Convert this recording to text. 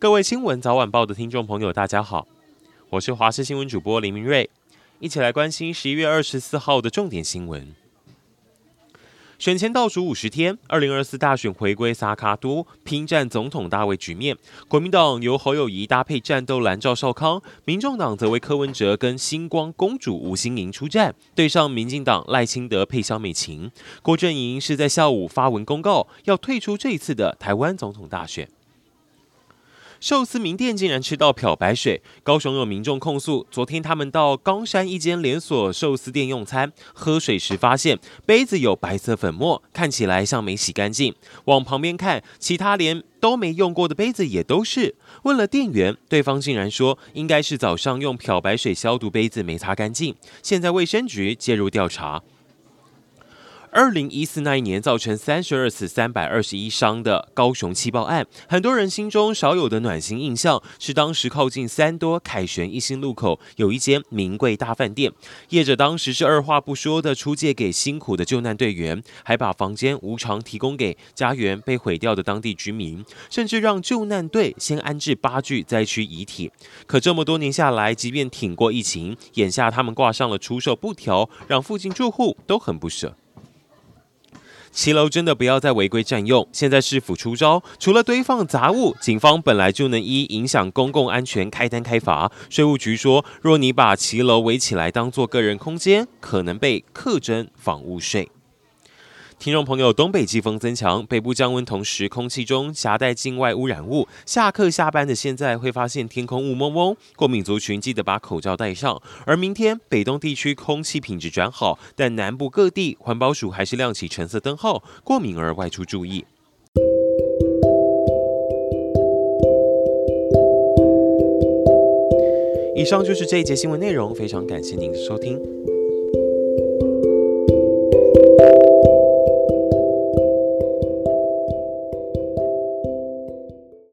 各位新闻早晚报的听众朋友，大家好，我是华视新闻主播林明瑞，一起来关心十一月二十四号的重点新闻。选前倒数五十天，二零二四大选回归萨卡都，拼战总统大位局面。国民党由侯友谊搭配战斗蓝赵少康，民众党则为柯文哲跟星光公主吴欣盈出战，对上民进党赖清德配萧美琴。郭阵营是在下午发文公告，要退出这一次的台湾总统大选。寿司名店竟然吃到漂白水，高雄有民众控诉，昨天他们到冈山一间连锁寿司店用餐，喝水时发现杯子有白色粉末，看起来像没洗干净。往旁边看，其他连都没用过的杯子也都是。问了店员，对方竟然说应该是早上用漂白水消毒杯子没擦干净，现在卫生局介入调查。二零一四那一年造成三十二死三百二十一伤的高雄气爆案，很多人心中少有的暖心印象是当时靠近三多凯旋一心路口有一间名贵大饭店，业者当时是二话不说的出借给辛苦的救难队员，还把房间无偿提供给家园被毁掉的当地居民，甚至让救难队先安置八具灾区遗体。可这么多年下来，即便挺过疫情，眼下他们挂上了出售布条，让附近住户都很不舍。骑楼真的不要再违规占用。现在市府出招，除了堆放杂物，警方本来就能依影响公共安全开单开罚。税务局说，若你把骑楼围起来当做个人空间，可能被课征房屋税。听众朋友，东北季风增强，北部降温，同时空气中夹带境外污染物。下课下班的现在会发现天空雾蒙蒙，过敏族群记得把口罩戴上。而明天北东地区空气品质转好，但南部各地环保署还是亮起橙色灯号，过敏儿外出注意。以上就是这一节新闻内容，非常感谢您的收听。